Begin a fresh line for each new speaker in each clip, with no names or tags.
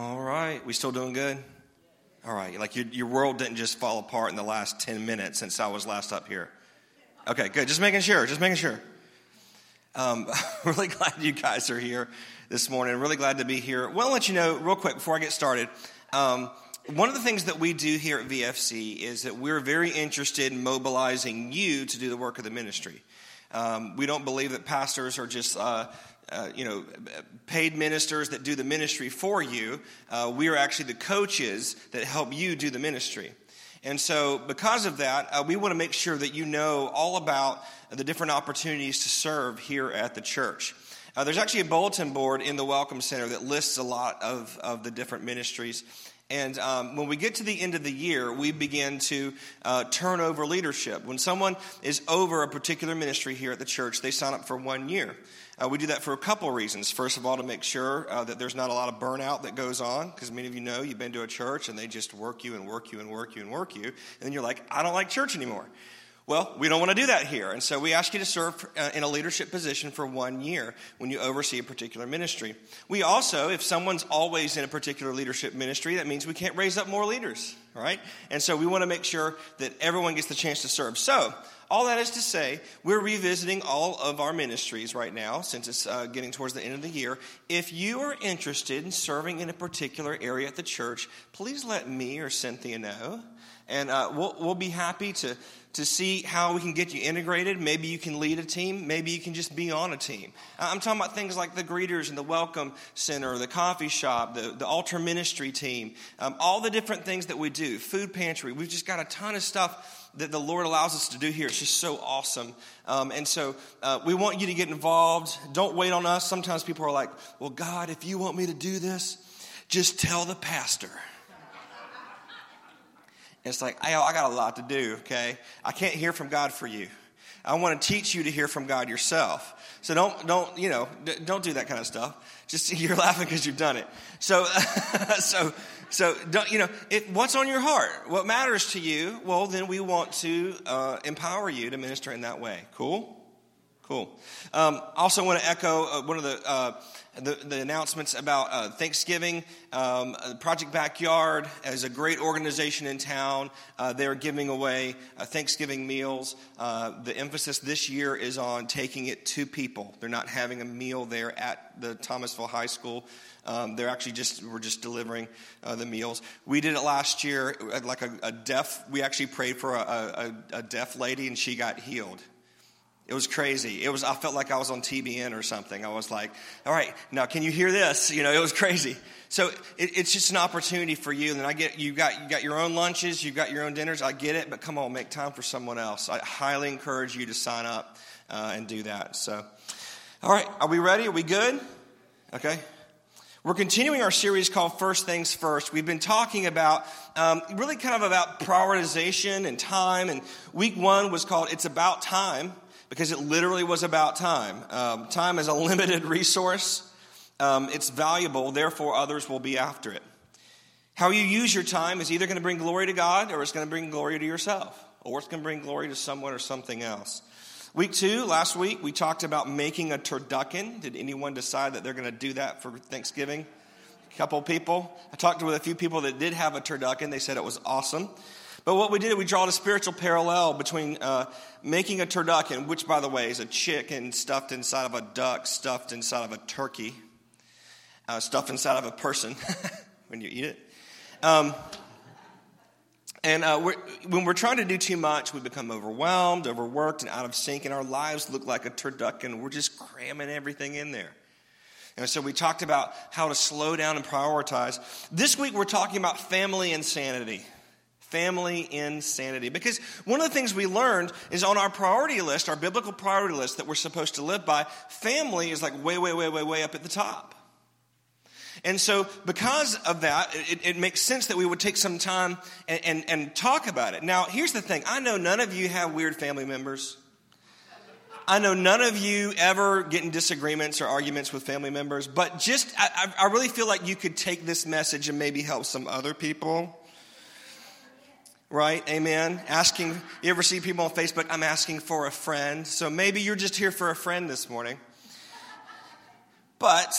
All right. We still doing good? All right. Like your, your world didn't just fall apart in the last 10 minutes since I was last up here. Okay, good. Just making sure. Just making sure. Um, really glad you guys are here this morning. Really glad to be here. Well, I'll let you know real quick before I get started. Um, one of the things that we do here at VFC is that we're very interested in mobilizing you to do the work of the ministry. Um, we don't believe that pastors are just uh, uh, you know, paid ministers that do the ministry for you. Uh, we are actually the coaches that help you do the ministry. And so, because of that, uh, we want to make sure that you know all about the different opportunities to serve here at the church. Uh, there's actually a bulletin board in the Welcome Center that lists a lot of, of the different ministries. And um, when we get to the end of the year, we begin to uh, turn over leadership. When someone is over a particular ministry here at the church, they sign up for one year. Uh, we do that for a couple of reasons. First of all, to make sure uh, that there's not a lot of burnout that goes on, because many of you know you've been to a church and they just work you and work you and work you and work you, and then you're like, I don't like church anymore. Well, we don't want to do that here. And so we ask you to serve uh, in a leadership position for one year when you oversee a particular ministry. We also, if someone's always in a particular leadership ministry, that means we can't raise up more leaders, right? And so we want to make sure that everyone gets the chance to serve. So all that is to say, we're revisiting all of our ministries right now since it's uh, getting towards the end of the year. If you are interested in serving in a particular area at the church, please let me or Cynthia know. And uh, we'll, we'll be happy to, to see how we can get you integrated. Maybe you can lead a team. Maybe you can just be on a team. I'm talking about things like the greeters and the welcome center, the coffee shop, the, the altar ministry team, um, all the different things that we do, food pantry. We've just got a ton of stuff that the Lord allows us to do here. It's just so awesome. Um, and so uh, we want you to get involved. Don't wait on us. Sometimes people are like, well, God, if you want me to do this, just tell the pastor. It's like, I, I got a lot to do, okay? I can't hear from God for you. I want to teach you to hear from God yourself. So don't, don't, you know, don't do that kind of stuff. Just you're laughing because you've done it. So, so so, don't, you know, it, what's on your heart? What matters to you? Well, then we want to uh, empower you to minister in that way. Cool? Cool. Um, also, want to echo uh, one of the, uh, the, the announcements about uh, Thanksgiving. Um, uh, Project Backyard is a great organization in town. Uh, they're giving away uh, Thanksgiving meals. the emphasis this year is on taking it to people. They're not having a meal there at the Thomasville High School. Um, they're actually just we're just delivering uh, the meals. We did it last year, like a, a deaf. We actually prayed for a, a, a, deaf lady, and she got healed. It was crazy. It was. I felt like I was on TBN or something. I was like, "All right, now can you hear this?" You know, it was crazy. So it, it's just an opportunity for you. And I get you got you got your own lunches, you've got your own dinners. I get it, but come on, make time for someone else. I highly encourage you to sign up uh, and do that. So, all right, are we ready? Are we good? Okay. We're continuing our series called First Things First. We've been talking about um, really kind of about prioritization and time. And week one was called It's About Time because it literally was about time. Um, time is a limited resource, um, it's valuable, therefore, others will be after it. How you use your time is either going to bring glory to God or it's going to bring glory to yourself, or it's going to bring glory to someone or something else. Week two, last week, we talked about making a turducken. Did anyone decide that they're going to do that for Thanksgiving? A couple people. I talked with a few people that did have a turducken. They said it was awesome. But what we did, we draw a spiritual parallel between uh, making a turducken, which, by the way, is a chicken stuffed inside of a duck, stuffed inside of a turkey, uh, stuffed inside of a person when you eat it. Um, and uh, we're, when we're trying to do too much, we become overwhelmed, overworked, and out of sync, and our lives look like a turducken. We're just cramming everything in there. And so we talked about how to slow down and prioritize. This week, we're talking about family insanity. Family insanity. Because one of the things we learned is on our priority list, our biblical priority list that we're supposed to live by, family is like way, way, way, way, way up at the top. And so, because of that, it, it, makes sense that we would take some time and, and, and talk about it. Now, here's the thing I know none of you have weird family members. I know none of you ever get in disagreements or arguments with family members, but just, I, I really feel like you could take this message and maybe help some other people. Right? Amen. Asking, you ever see people on Facebook? I'm asking for a friend. So maybe you're just here for a friend this morning. But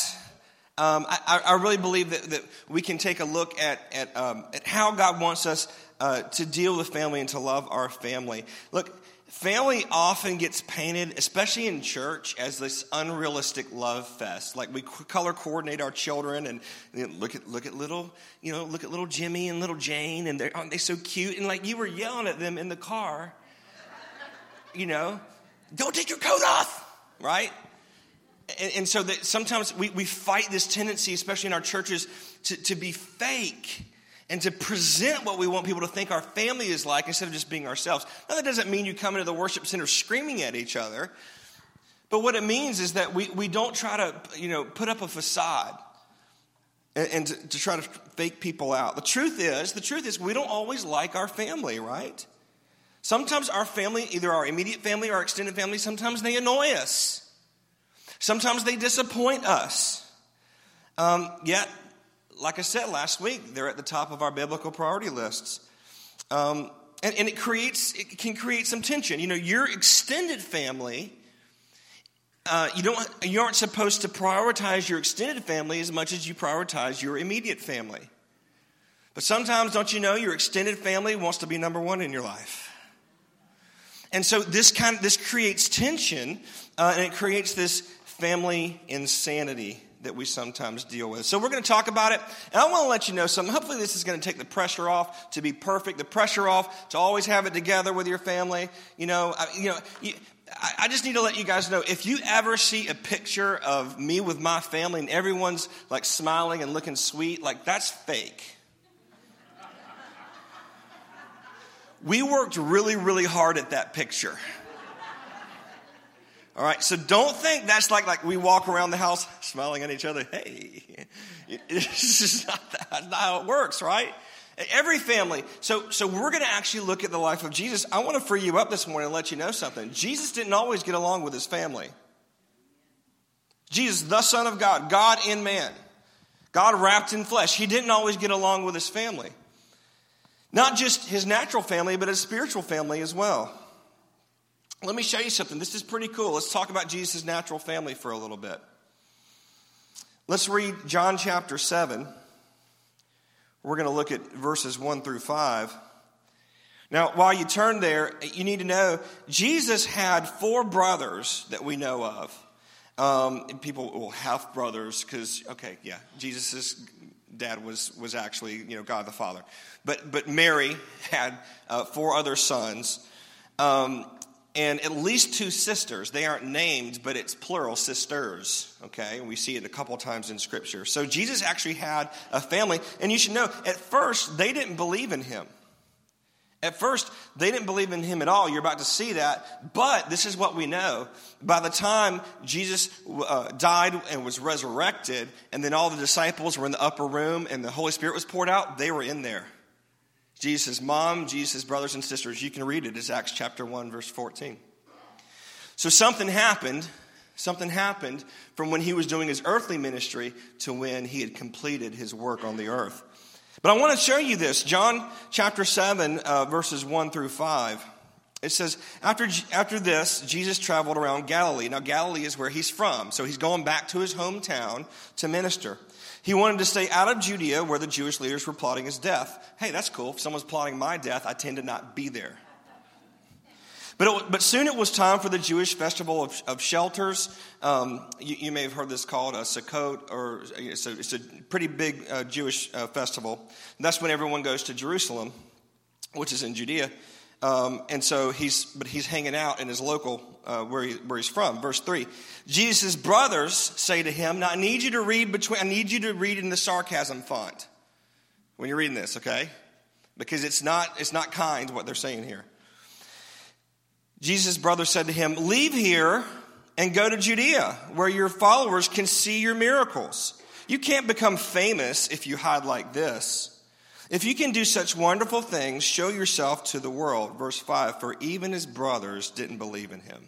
Um, I, I, really believe that, that we can take a look at, at, um, at how God wants us uh, to deal with family and to love our family. Look, family often gets painted, especially in church, as this unrealistic love fest. Like we color coordinate our children, and you know, look at look at little you know look at little Jimmy and little Jane, and they're aren't they so cute? And like you were yelling at them in the car, you know, don't take your coat off, right? And, and so that sometimes we, we fight this tendency, especially in our churches, to, to be fake and to present what we want people to think our family is like instead of just being ourselves. Now, that doesn't mean you come into the worship center screaming at each other, but what it means is that we, we don't try to, you know, put up a facade and, and to, to try to fake people out. The truth is, the truth is, we don't always like our family, right? Sometimes our family, either our immediate family or our extended family, sometimes they annoy us. Sometimes they disappoint us. Um, yet, like I said last week, they're at the top of our biblical priority lists. Um, and, and, it creates, it can create some tension. You know, your extended family, uh, you, don't, you aren't supposed to prioritize your extended family as much as you prioritize your immediate family. But sometimes, don't you know, your extended family wants to be number one in your life. And so this kind of, this creates tension, uh, and it creates this family insanity that we sometimes deal with. So we're going to talk about it, and I want to let you know something. Hopefully, this is going to take the pressure off to be perfect, the pressure off to always have it together with your family. You know, I, you know. You, I just need to let you guys know if you ever see a picture of me with my family and everyone's like smiling and looking sweet, like that's fake. We worked really, really hard at that picture. All right, so don't think that's like like we walk around the house smiling at each other. Hey, it's just not, that, not how it works, right? Every family. So, so we're going to actually look at the life of Jesus. I want to free you up this morning and let you know something. Jesus didn't always get along with his family. Jesus, the Son of God, God in man, God wrapped in flesh. He didn't always get along with his family. Not just his natural family, but his spiritual family as well. Let me show you something. This is pretty cool. Let's talk about Jesus' natural family for a little bit. Let's read John chapter 7. We're going to look at verses 1 through 5. Now, while you turn there, you need to know Jesus had four brothers that we know of. Um, people will have brothers because, okay, yeah, Jesus' dad was, was actually, you know, God the Father. But, but Mary had uh, four other sons. Um, and at least two sisters. They aren't named, but it's plural sisters. Okay, we see it a couple times in Scripture. So Jesus actually had a family, and you should know at first they didn't believe in him. At first, they didn't believe in him at all. You're about to see that. But this is what we know. By the time Jesus uh, died and was resurrected, and then all the disciples were in the upper room and the Holy Spirit was poured out, they were in there. Jesus' mom, Jesus' brothers and sisters. You can read it. It's Acts chapter 1, verse 14. So something happened. Something happened from when he was doing his earthly ministry to when he had completed his work on the earth. But I want to show you this. John chapter 7, uh, verses 1 through 5. It says, after, after this, Jesus traveled around Galilee. Now, Galilee is where he's from, so he's going back to his hometown to minister. He wanted to stay out of Judea where the Jewish leaders were plotting his death. Hey, that's cool. If someone's plotting my death, I tend to not be there. But, it, but soon it was time for the Jewish festival of, of shelters. Um, you, you, may have heard this called a Sukkot, or it's a, it's a pretty big uh, Jewish uh, festival. And that's when everyone goes to Jerusalem, which is in Judea. Um, and so he's, but he's hanging out in his local, uh, where, he, where he's from. Verse 3. Jesus' brothers say to him, Now I need you to read between, I need you to read in the sarcasm font when you're reading this, okay? Because it's not, it's not kind what they're saying here. Jesus' brother said to him, Leave here and go to Judea, where your followers can see your miracles. You can't become famous if you hide like this. If you can do such wonderful things, show yourself to the world. Verse 5 For even his brothers didn't believe in him.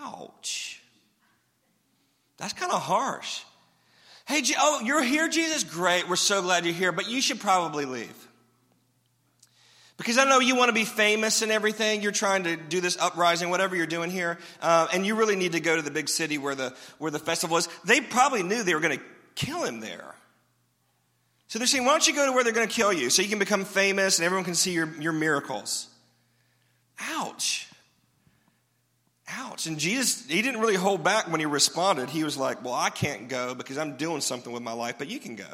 Ouch. That's kind of harsh. Hey, oh, you're here, Jesus? Great. We're so glad you're here, but you should probably leave. Because I know you want to be famous and everything. You're trying to do this uprising, whatever you're doing here, uh, and you really need to go to the big city where the where the festival is. They probably knew they were going to kill him there. So they're saying, why don't you go to where they're going to kill you so you can become famous and everyone can see your, your miracles? Ouch. Ouch. And Jesus, he didn't really hold back when he responded. He was like, well, I can't go because I'm doing something with my life, but you can go.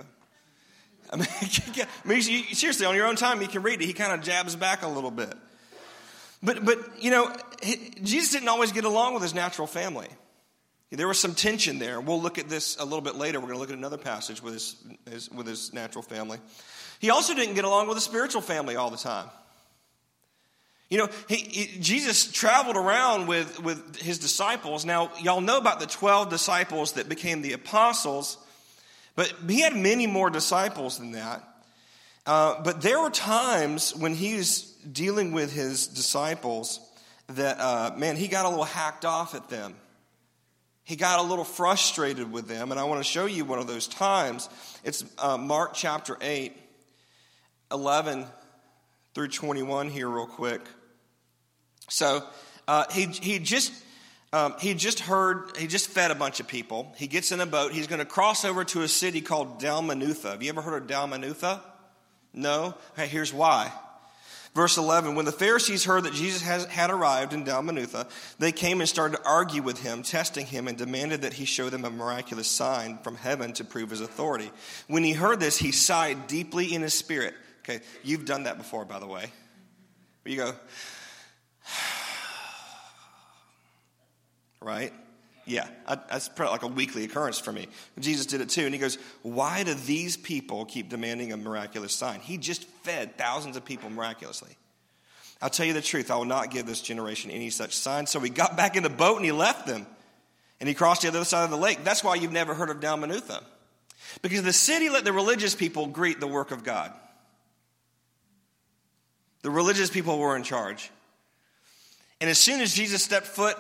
I mean, I mean seriously, on your own time, you can read it. He kind of jabs back a little bit. But, but you know, Jesus didn't always get along with his natural family. There was some tension there. We'll look at this a little bit later. We're going to look at another passage with his, his, with his natural family. He also didn't get along with a spiritual family all the time. You know, he, he, Jesus traveled around with, with his disciples. Now, y'all know about the 12 disciples that became the apostles. But he had many more disciples than that. Uh, but there were times when he was dealing with his disciples that, uh, man, he got a little hacked off at them. He got a little frustrated with them. And I want to show you one of those times. It's uh, Mark chapter 8, 11 through 21 here, real quick. So uh, he, he just um, he just heard, he just fed a bunch of people. He gets in a boat. He's going to cross over to a city called Dalmanutha. Have you ever heard of Dalmanutha? No? Okay, here's why. Verse 11 When the Pharisees heard that Jesus has, had arrived in Dalmanutha, they came and started to argue with him, testing him, and demanded that he show them a miraculous sign from heaven to prove his authority. When he heard this, he sighed deeply in his spirit. Okay, you've done that before, by the way. you go, right? Yeah, that's probably like a weekly occurrence for me. Jesus did it too. And he goes, Why do these people keep demanding a miraculous sign? He just fed thousands of people miraculously. I'll tell you the truth, I will not give this generation any such sign. So he got back in the boat and he left them. And he crossed the other side of the lake. That's why you've never heard of Dalmanutha. Because the city let the religious people greet the work of God. The religious people were in charge. And as soon as Jesus stepped foot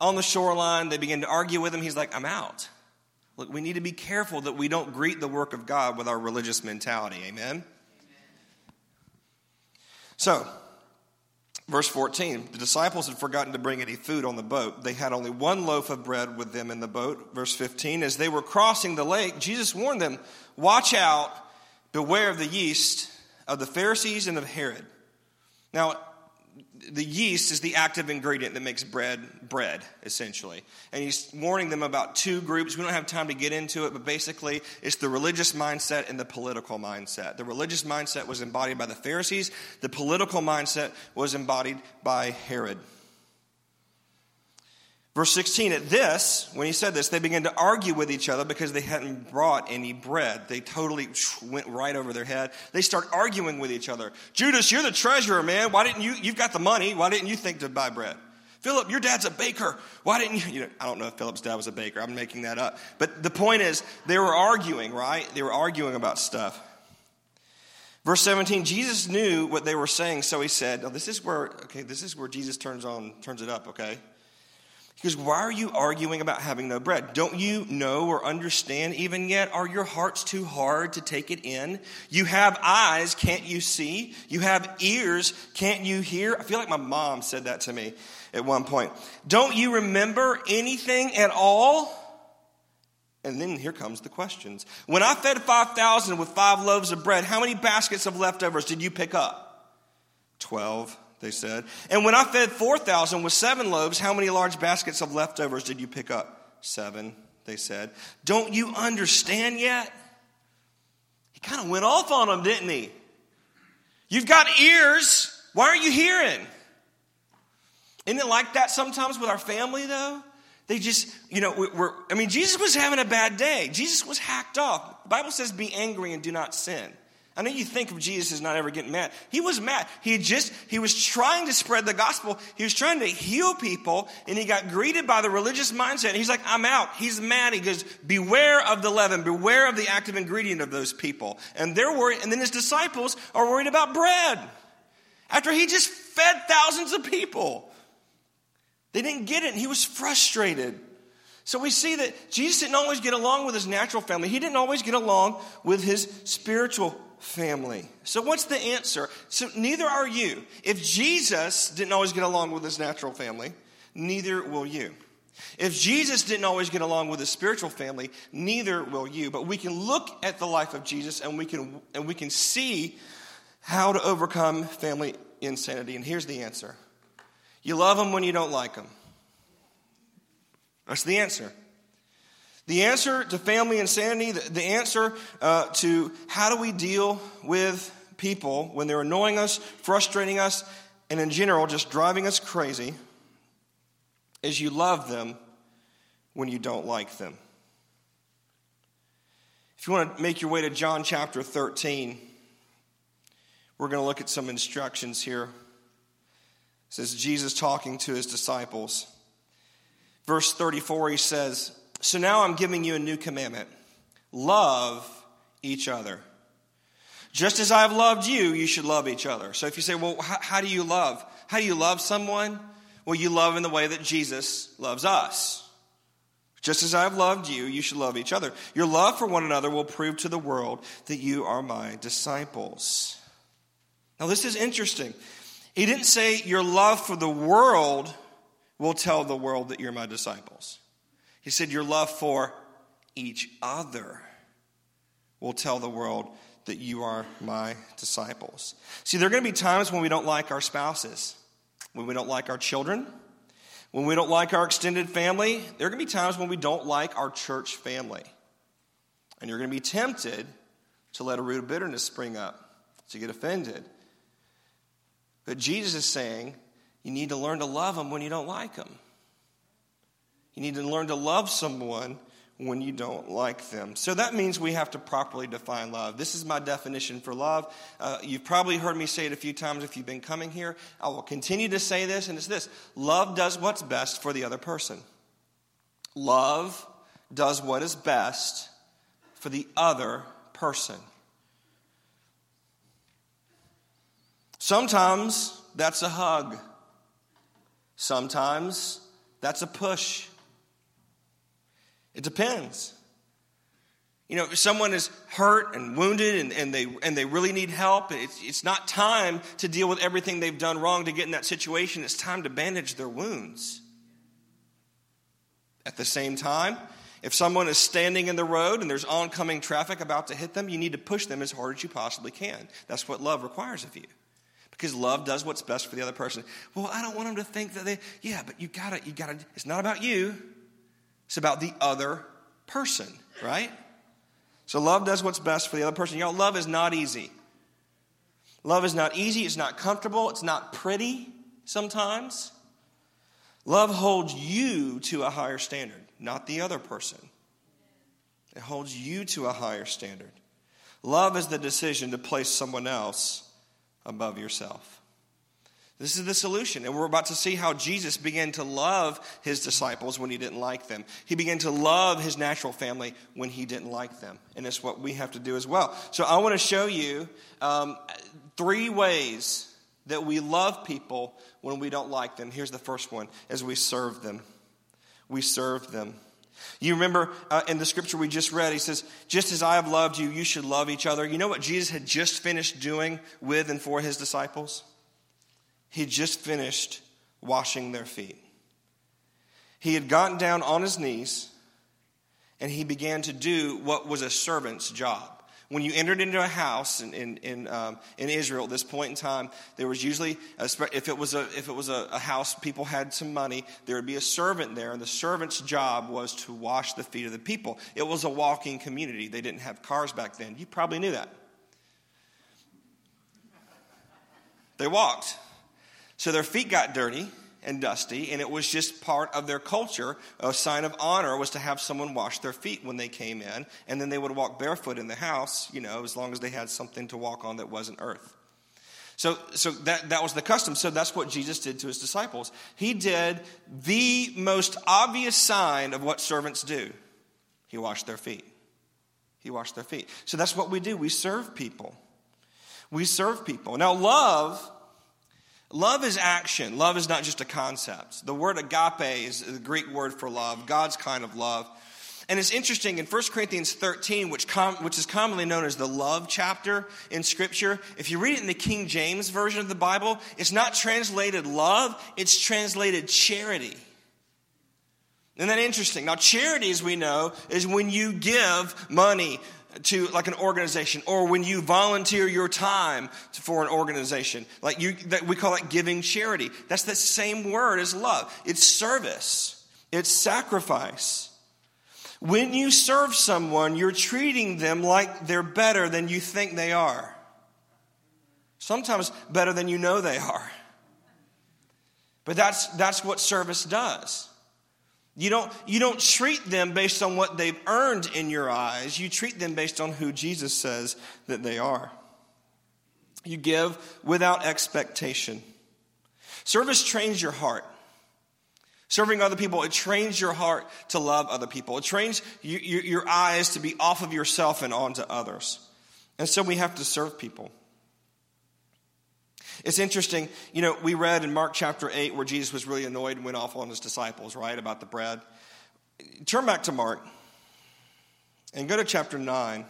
on the shoreline. They begin to argue with him. He's like, I'm out. Look, we need to be careful that we don't greet the work of God with our religious mentality. Amen? So, verse 14 the disciples had forgotten to bring any food on the boat. They had only one loaf of bread with them in the boat. Verse 15 as they were crossing the lake, Jesus warned them, Watch out, beware of the yeast of the Pharisees and of Herod. Now, the yeast is the active ingredient that makes bread bread essentially. And he's warning them about two groups. We don't have time to get into it but basically it's the religious mindset and the political mindset. The religious mindset was embodied by the pharisees. The political mindset was embodied by herod Verse 16, at this, when he said this, they began to argue with each other because they hadn't brought any bread. They totally went right over their head. They start arguing with each other. Judas, you're the treasurer, man. Why didn't you, you've got the money. Why didn't you think to buy bread? Philip, your dad's a baker. Why didn't you, you know, I don't know if Philip's dad was a baker. I'm making that up. But the point is, they were arguing, right? They were arguing about stuff. Verse 17, Jesus knew what they were saying, so he said, oh, this is where, okay, this is where Jesus turns on, turns it up, okay? He goes, Why are you arguing about having no bread? Don't you know or understand even yet? Are your hearts too hard to take it in? You have eyes, can't you see? You have ears, can't you hear? I feel like my mom said that to me at one point. Don't you remember anything at all? And then here comes the questions. When I fed 5,000 with five loaves of bread, how many baskets of leftovers did you pick up? 12 they said. And when I fed 4,000 with seven loaves, how many large baskets of leftovers did you pick up? Seven, they said. Don't you understand yet? He kind of went off on them, didn't he? You've got ears. Why aren't you hearing? Isn't it like that sometimes with our family, though? They just, you know, we're, I mean, Jesus was having a bad day. Jesus was hacked off. The Bible says, be angry and do not sin. I know you think of Jesus as not ever getting mad. He was mad. He just, he was trying to spread the gospel. He was trying to heal people and he got greeted by the religious mindset. He's like, I'm out. He's mad. He goes, beware of the leaven. Beware of the active ingredient of those people. And they're worried. And then his disciples are worried about bread. After he just fed thousands of people. They didn't get it and he was frustrated. So we see that Jesus didn't always get along with his natural family. He didn't always get along with his spiritual family. So what's the answer? So neither are you. If Jesus didn't always get along with his natural family, neither will you. If Jesus didn't always get along with his spiritual family, neither will you. But we can look at the life of Jesus and we can and we can see how to overcome family insanity. And here's the answer. You love them when you don't like them. That's the answer. The answer to family insanity, the, the answer uh, to how do we deal with people when they're annoying us, frustrating us, and in general just driving us crazy, is you love them when you don't like them. If you want to make your way to John chapter 13, we're going to look at some instructions here. It says Jesus talking to his disciples. Verse 34, he says, So now I'm giving you a new commandment love each other. Just as I have loved you, you should love each other. So if you say, Well, how, how do you love? How do you love someone? Well, you love in the way that Jesus loves us. Just as I have loved you, you should love each other. Your love for one another will prove to the world that you are my disciples. Now, this is interesting. He didn't say your love for the world will tell the world that you're my disciples. He said, Your love for each other will tell the world that you are my disciples. See, there are going to be times when we don't like our spouses, when we don't like our children, when we don't like our extended family. There are going to be times when we don't like our church family. And you're going to be tempted to let a root of bitterness spring up, to get offended. But Jesus is saying, you need to learn to love them when you don't like them. You need to learn to love someone when you don't like them. So that means we have to properly define love. This is my definition for love. Uh, you've probably heard me say it a few times if you've been coming here. I will continue to say this, and it's this love does what's best for the other person. Love does what is best for the other person. Sometimes that's a hug. Sometimes that's a push. It depends. You know, if someone is hurt and wounded and, and, they, and they really need help, it's, it's not time to deal with everything they've done wrong to get in that situation. It's time to bandage their wounds. At the same time, if someone is standing in the road and there's oncoming traffic about to hit them, you need to push them as hard as you possibly can. That's what love requires of you because love does what's best for the other person. Well, I don't want them to think that they, yeah, but you gotta, you gotta, it's not about you, it's about the other person, right? So love does what's best for the other person. Y'all, love is not easy. Love is not easy, it's not comfortable, it's not pretty sometimes. Love holds you to a higher standard, not the other person. It holds you to a higher standard. Love is the decision to place someone else above yourself. This is the solution. And we're about to see how Jesus began to love his disciples when he didn't like them. He began to love his natural family when he didn't like them. And it's what we have to do as well. So I want to show you um, three ways that we love people when we don't like them. Here's the first one as we serve them. We serve them. You remember uh, in the scripture we just read, he says, Just as I have loved you, you should love each other. You know what Jesus had just finished doing with and for his disciples? He just finished washing their feet. He had gotten down on his knees and he began to do what was a servant's job. When you entered into a house in, in, in, um, in Israel at this point in time, there was usually, a, if it was, a, if it was a, a house, people had some money, there would be a servant there, and the servant's job was to wash the feet of the people. It was a walking community. They didn't have cars back then. You probably knew that. They walked. So their feet got dirty and dusty, and it was just part of their culture. A sign of honor was to have someone wash their feet when they came in, and then they would walk barefoot in the house, you know, as long as they had something to walk on that wasn't earth. So, so that, that was the custom. So that's what Jesus did to his disciples. He did the most obvious sign of what servants do he washed their feet. He washed their feet. So that's what we do. We serve people. We serve people. Now, love Love is action. Love is not just a concept. The word agape is the Greek word for love, God's kind of love. And it's interesting in 1 Corinthians 13, which, com- which is commonly known as the love chapter in Scripture, if you read it in the King James Version of the Bible, it's not translated love, it's translated charity. Isn't that interesting? Now, charity, as we know, is when you give money to like an organization or when you volunteer your time to, for an organization. Like you, that we call it giving charity. That's the same word as love. It's service. It's sacrifice. When you serve someone, you're treating them like they're better than you think they are. Sometimes better than you know they are. But that's, that's what service does. You don't, you don't treat them based on what they've earned in your eyes. You treat them based on who Jesus says that they are. You give without expectation. Service trains your heart. Serving other people, it trains your heart to love other people. It trains you, you, your eyes to be off of yourself and onto others. And so we have to serve people. It's interesting, you know, we read in Mark chapter 8 where Jesus was really annoyed and went off on his disciples, right, about the bread. Turn back to Mark and go to chapter 9.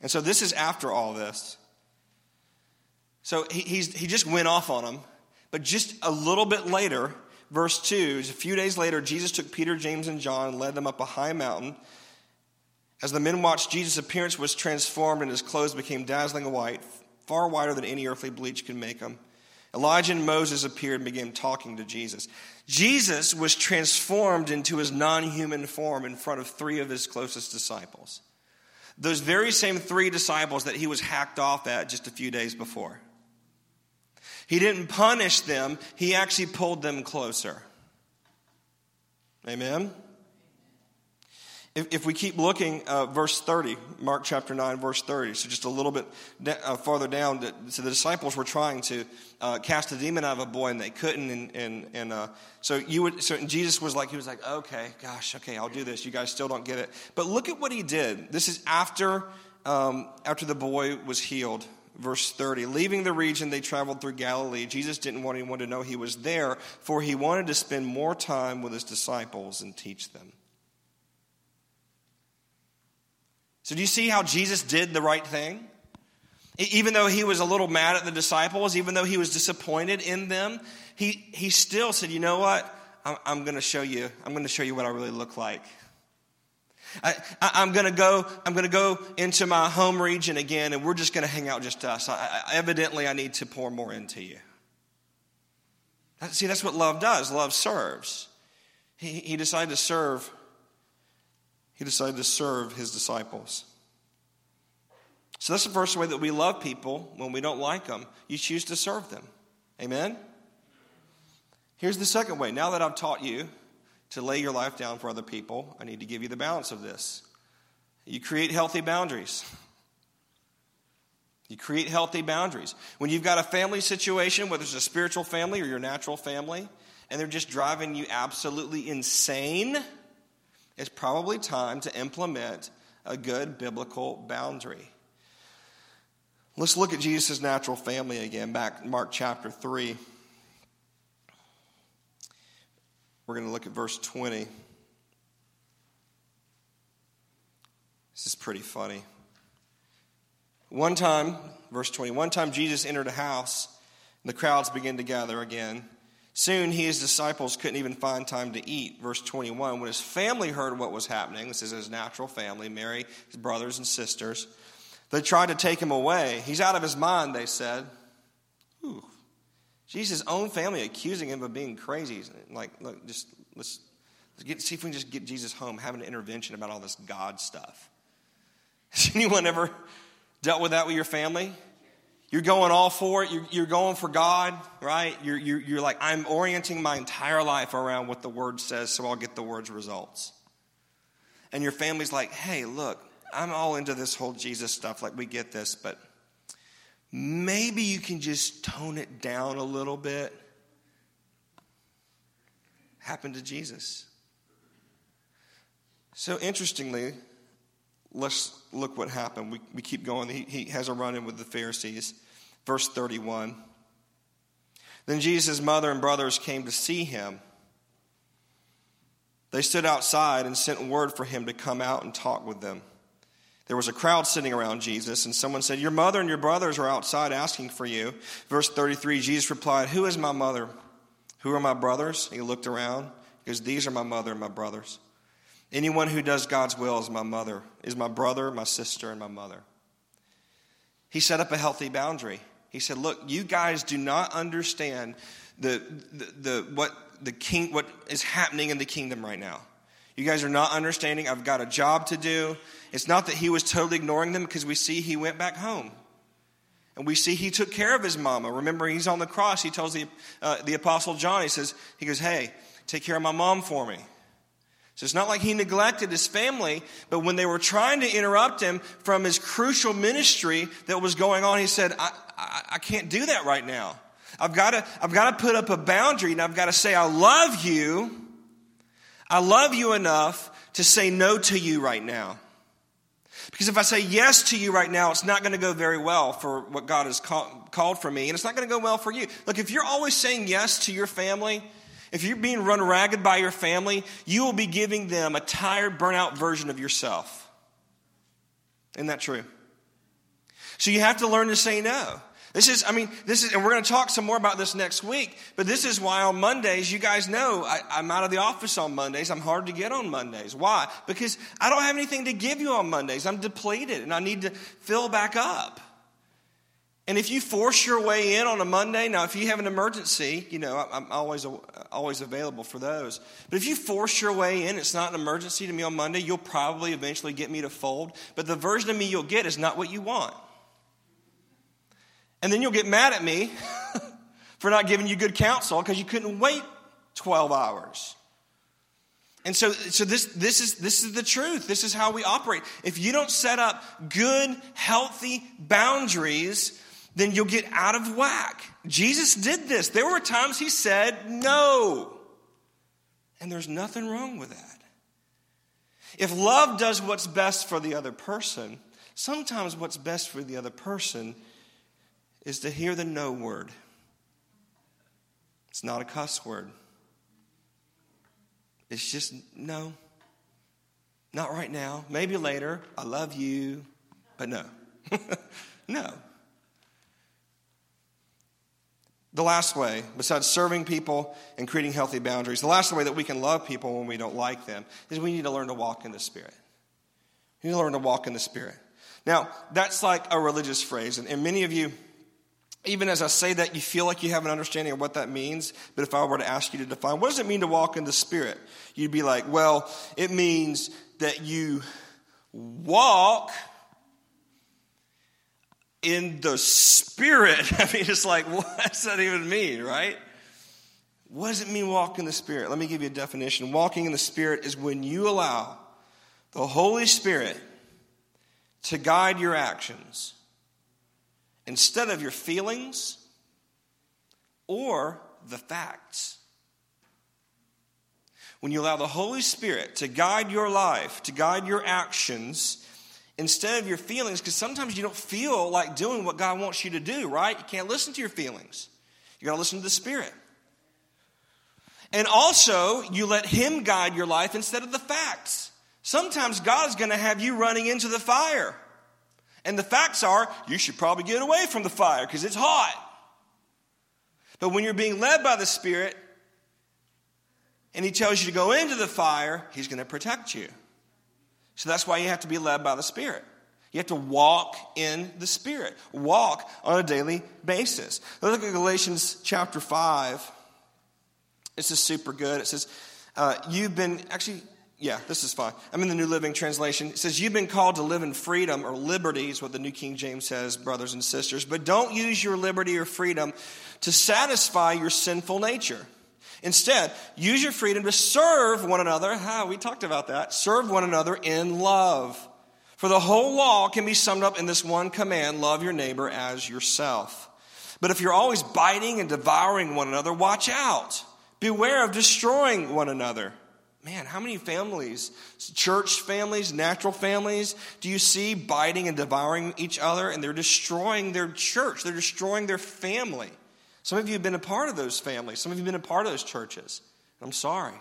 And so this is after all this. So he, he just went off on them. But just a little bit later, verse 2, a few days later, Jesus took Peter, James, and John and led them up a high mountain. As the men watched, Jesus' appearance was transformed and his clothes became dazzling white, far wider than any earthly bleach could make them. Elijah and Moses appeared and began talking to Jesus. Jesus was transformed into his non human form in front of three of his closest disciples. Those very same three disciples that he was hacked off at just a few days before. He didn't punish them, he actually pulled them closer. Amen? If, if we keep looking, uh, verse 30, Mark chapter 9, verse 30, so just a little bit uh, farther down, so the disciples were trying to uh, cast a demon out of a boy and they couldn't. And, and, and uh, so you would, so Jesus was like, he was like, okay, gosh, okay, I'll do this. You guys still don't get it. But look at what he did. This is after, um, after the boy was healed. Verse 30, leaving the region, they traveled through Galilee. Jesus didn't want anyone to know he was there, for he wanted to spend more time with his disciples and teach them. So, do you see how Jesus did the right thing? Even though he was a little mad at the disciples, even though he was disappointed in them, he, he still said, You know what? I'm, I'm going to show you. I'm going to show you what I really look like. I, am going to go. I'm going to go into my home region again, and we're just going to hang out just us. I, I, evidently, I need to pour more into you. See, that's what love does. Love serves. He, he decided to serve he decided to serve his disciples. So that's the first way that we love people when we don't like them. You choose to serve them. Amen? Here's the second way. Now that I've taught you to lay your life down for other people, I need to give you the balance of this. You create healthy boundaries. You create healthy boundaries. When you've got a family situation, whether it's a spiritual family or your natural family, and they're just driving you absolutely insane, it's probably time to implement a good biblical boundary. Let's look at Jesus' natural family again, back in Mark chapter 3. We're going to look at verse 20. This is pretty funny. One time, verse 20, one time Jesus entered a house, and the crowds began to gather again. Soon he and his disciples couldn't even find time to eat. Verse 21 When his family heard what was happening, this is his natural family, Mary, his brothers and sisters, they tried to take him away. He's out of his mind, they said. Ooh. Jesus' own family accusing him of being crazy. Like, look, just let's, let's get, see if we can just get Jesus home, have an intervention about all this God stuff. Has anyone ever dealt with that with your family? You're going all for it. You're, you're going for God, right? You're, you're, you're like, I'm orienting my entire life around what the Word says so I'll get the Word's results. And your family's like, hey, look, I'm all into this whole Jesus stuff. Like, we get this, but maybe you can just tone it down a little bit. Happened to Jesus. So, interestingly, let's look what happened. We, we keep going. He, he has a run in with the Pharisees. Verse 31. Then Jesus' mother and brothers came to see him. They stood outside and sent word for him to come out and talk with them. There was a crowd sitting around Jesus, and someone said, Your mother and your brothers are outside asking for you. Verse 33 Jesus replied, Who is my mother? Who are my brothers? He looked around because these are my mother and my brothers. Anyone who does God's will is my mother, is my brother, my sister, and my mother. He set up a healthy boundary. He said, Look, you guys do not understand the, the, the, what, the king, what is happening in the kingdom right now. You guys are not understanding. I've got a job to do. It's not that he was totally ignoring them because we see he went back home. And we see he took care of his mama. Remember, he's on the cross. He tells the, uh, the apostle John, he says, he goes, hey, take care of my mom for me. So it's not like he neglected his family, but when they were trying to interrupt him from his crucial ministry that was going on, he said, I, I, I can't do that right now. I've got to, I've got to put up a boundary and I've got to say, I love you. I love you enough to say no to you right now. Because if I say yes to you right now, it's not going to go very well for what God has call, called for me, and it's not going to go well for you. Look, if you're always saying yes to your family, if you're being run ragged by your family, you will be giving them a tired, burnout version of yourself. Isn't that true? So you have to learn to say no. This is, I mean, this is, and we're going to talk some more about this next week, but this is why on Mondays, you guys know I, am out of the office on Mondays. I'm hard to get on Mondays. Why? Because I don't have anything to give you on Mondays. I'm depleted and I need to fill back up. And if you force your way in on a Monday, now if you have an emergency, you know, I'm always, always available for those. But if you force your way in, it's not an emergency to me on Monday, you'll probably eventually get me to fold. But the version of me you'll get is not what you want. And then you'll get mad at me for not giving you good counsel because you couldn't wait 12 hours. And so, so this, this, is, this is the truth. This is how we operate. If you don't set up good, healthy boundaries, then you'll get out of whack. Jesus did this. There were times he said no. And there's nothing wrong with that. If love does what's best for the other person, sometimes what's best for the other person is to hear the no word. It's not a cuss word. It's just no. Not right now. Maybe later. I love you. But no. no. The last way, besides serving people and creating healthy boundaries, the last way that we can love people when we don't like them is we need to learn to walk in the Spirit. We need to learn to walk in the Spirit. Now, that's like a religious phrase, and, and many of you even as I say that, you feel like you have an understanding of what that means. But if I were to ask you to define, what does it mean to walk in the Spirit? You'd be like, well, it means that you walk in the Spirit. I mean, it's like, what does that even mean, right? What does it mean walk in the Spirit? Let me give you a definition. Walking in the Spirit is when you allow the Holy Spirit to guide your actions instead of your feelings or the facts. When you allow the Holy Spirit to guide your life, to guide your actions, instead of your feelings, because sometimes you don't feel like doing what God wants you to do, right? You can't listen to your feelings. You got to listen to the Spirit. And also, you let Him guide your life instead of the facts. Sometimes God is going to have you running into the fire. And the facts are, you should probably get away from the fire because it's hot. But when you're being led by the Spirit and He tells you to go into the fire, He's going to protect you. So that's why you have to be led by the Spirit. You have to walk in the Spirit, walk on a daily basis. Look at Galatians chapter 5. This is super good. It says, uh, You've been, actually, yeah, this is fine. I'm in the New Living Translation. It says, You've been called to live in freedom or liberty, is what the New King James says, brothers and sisters. But don't use your liberty or freedom to satisfy your sinful nature. Instead, use your freedom to serve one another. How? we talked about that. Serve one another in love. For the whole law can be summed up in this one command love your neighbor as yourself. But if you're always biting and devouring one another, watch out. Beware of destroying one another. Man, how many families, church families, natural families, do you see biting and devouring each other and they're destroying their church? They're destroying their family. Some of you have been a part of those families. Some of you have been a part of those churches. I'm sorry.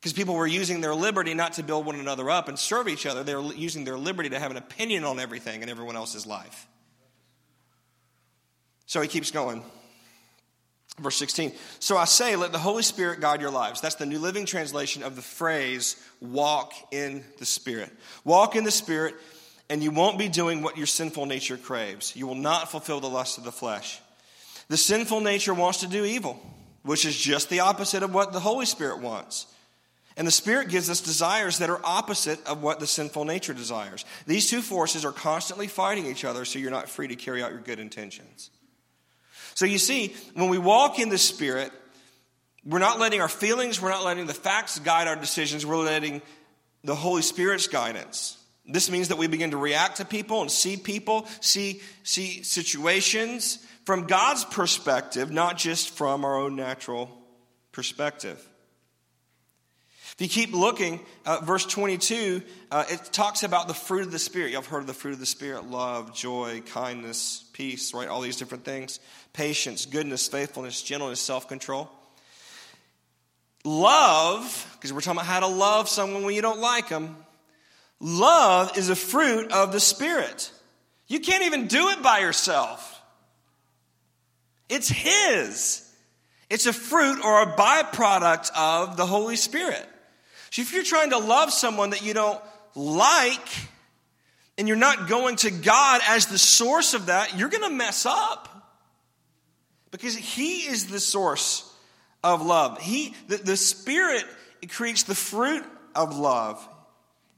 Because people were using their liberty not to build one another up and serve each other. They were using their liberty to have an opinion on everything in everyone else's life. So he keeps going. Verse 16. So I say, let the Holy Spirit guide your lives. That's the New Living Translation of the phrase, walk in the Spirit. Walk in the Spirit, and you won't be doing what your sinful nature craves. You will not fulfill the lust of the flesh. The sinful nature wants to do evil, which is just the opposite of what the Holy Spirit wants. And the Spirit gives us desires that are opposite of what the sinful nature desires. These two forces are constantly fighting each other, so you're not free to carry out your good intentions. So you see, when we walk in the Spirit, we're not letting our feelings, we're not letting the facts guide our decisions, we're letting the Holy Spirit's guidance. This means that we begin to react to people and see people, see, see situations from God's perspective, not just from our own natural perspective. If you keep looking, uh, verse 22, uh, it talks about the fruit of the Spirit. Have heard of the fruit of the Spirit love, joy, kindness, peace, right? All these different things patience, goodness, faithfulness, gentleness, self control. Love, because we're talking about how to love someone when you don't like them. Love is a fruit of the Spirit. You can't even do it by yourself. It's His. It's a fruit or a byproduct of the Holy Spirit. So if you're trying to love someone that you don't like, and you're not going to God as the source of that, you're going to mess up. Because He is the source of love. He, the, the Spirit creates the fruit of love.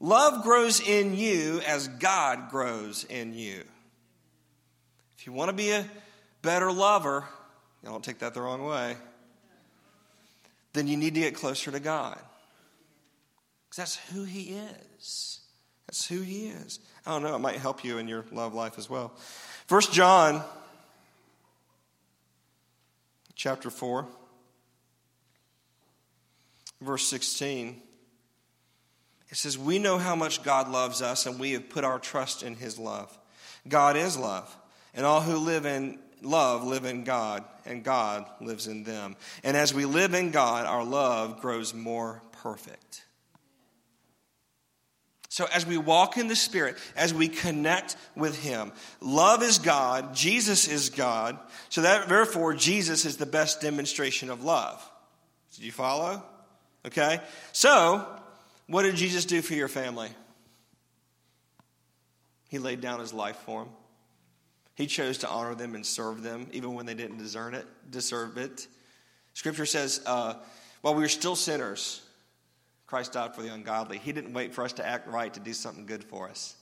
Love grows in you as God grows in you. If you want to be a better lover, y'all don't take that the wrong way, then you need to get closer to God. Because that's who He is. That's who He is. I don't know, it might help you in your love life as well. First John chapter 4, verse 16. It says, We know how much God loves us, and we have put our trust in his love. God is love, and all who live in love live in God, and God lives in them. And as we live in God, our love grows more perfect. So, as we walk in the Spirit, as we connect with Him, love is God, Jesus is God, so that therefore Jesus is the best demonstration of love. Did you follow? Okay? So, what did Jesus do for your family? He laid down His life for them. He chose to honor them and serve them, even when they didn't deserve it. Deserve it. Scripture says, uh, while we were still sinners, Christ died for the ungodly. He didn't wait for us to act right to do something good for us.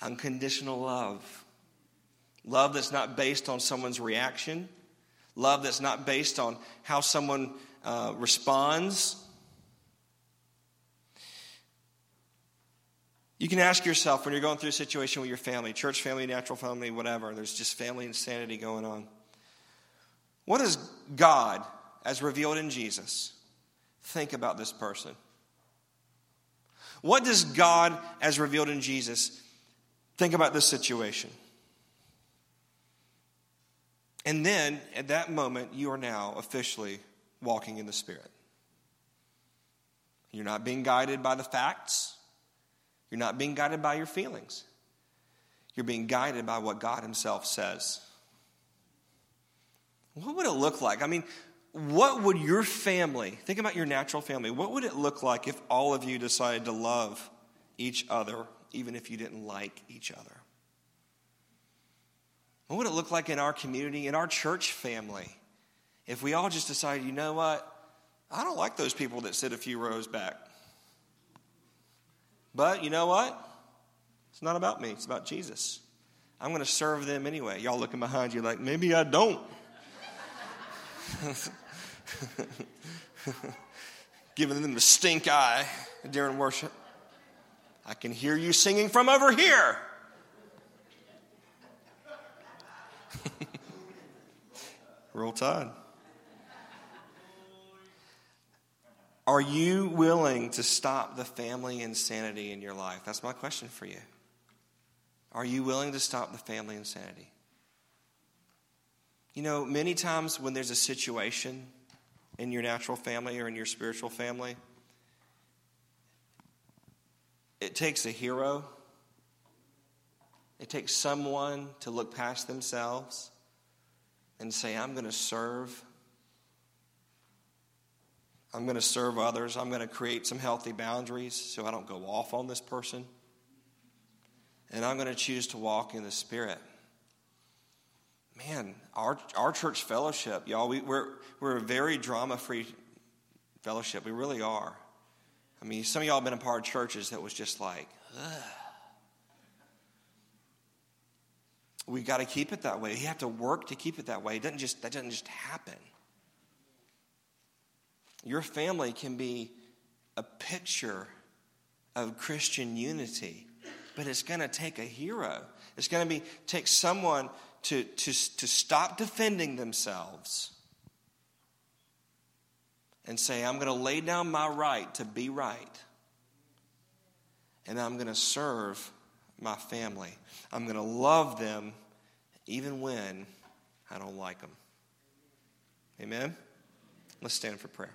Unconditional love. Love that's not based on someone's reaction. Love that's not based on how someone uh, responds. You can ask yourself when you're going through a situation with your family, church family, natural family, whatever, there's just family insanity going on. What does God, as revealed in Jesus, think about this person? What does God, as revealed in Jesus, think about this situation? And then, at that moment, you are now officially walking in the Spirit. You're not being guided by the facts, you're not being guided by your feelings. You're being guided by what God Himself says. What would it look like? I mean, what would your family, think about your natural family, what would it look like if all of you decided to love each other, even if you didn't like each other? What would it look like in our community, in our church family, if we all just decided, you know what? I don't like those people that sit a few rows back. But you know what? It's not about me, it's about Jesus. I'm going to serve them anyway. Y'all looking behind you like, maybe I don't. Giving them the stink eye during worship. I can hear you singing from over here. Roll Tide. Are you willing to stop the family insanity in your life? That's my question for you. Are you willing to stop the family insanity? You know, many times when there's a situation in your natural family or in your spiritual family, it takes a hero. It takes someone to look past themselves and say, I'm going to serve. I'm going to serve others. I'm going to create some healthy boundaries so I don't go off on this person. And I'm going to choose to walk in the Spirit. Man, our, our church fellowship, y'all, we, we're, we're a very drama free fellowship. We really are. I mean, some of y'all have been a part of churches that was just like, ugh. We got to keep it that way. You have to work to keep it that way. It doesn't just, that doesn't just happen. Your family can be a picture of Christian unity, but it's going to take a hero. It's going to be take someone to, to, to stop defending themselves and say, I'm going to lay down my right to be right. And I'm going to serve my family. I'm going to love them even when I don't like them. Amen? Let's stand for prayer.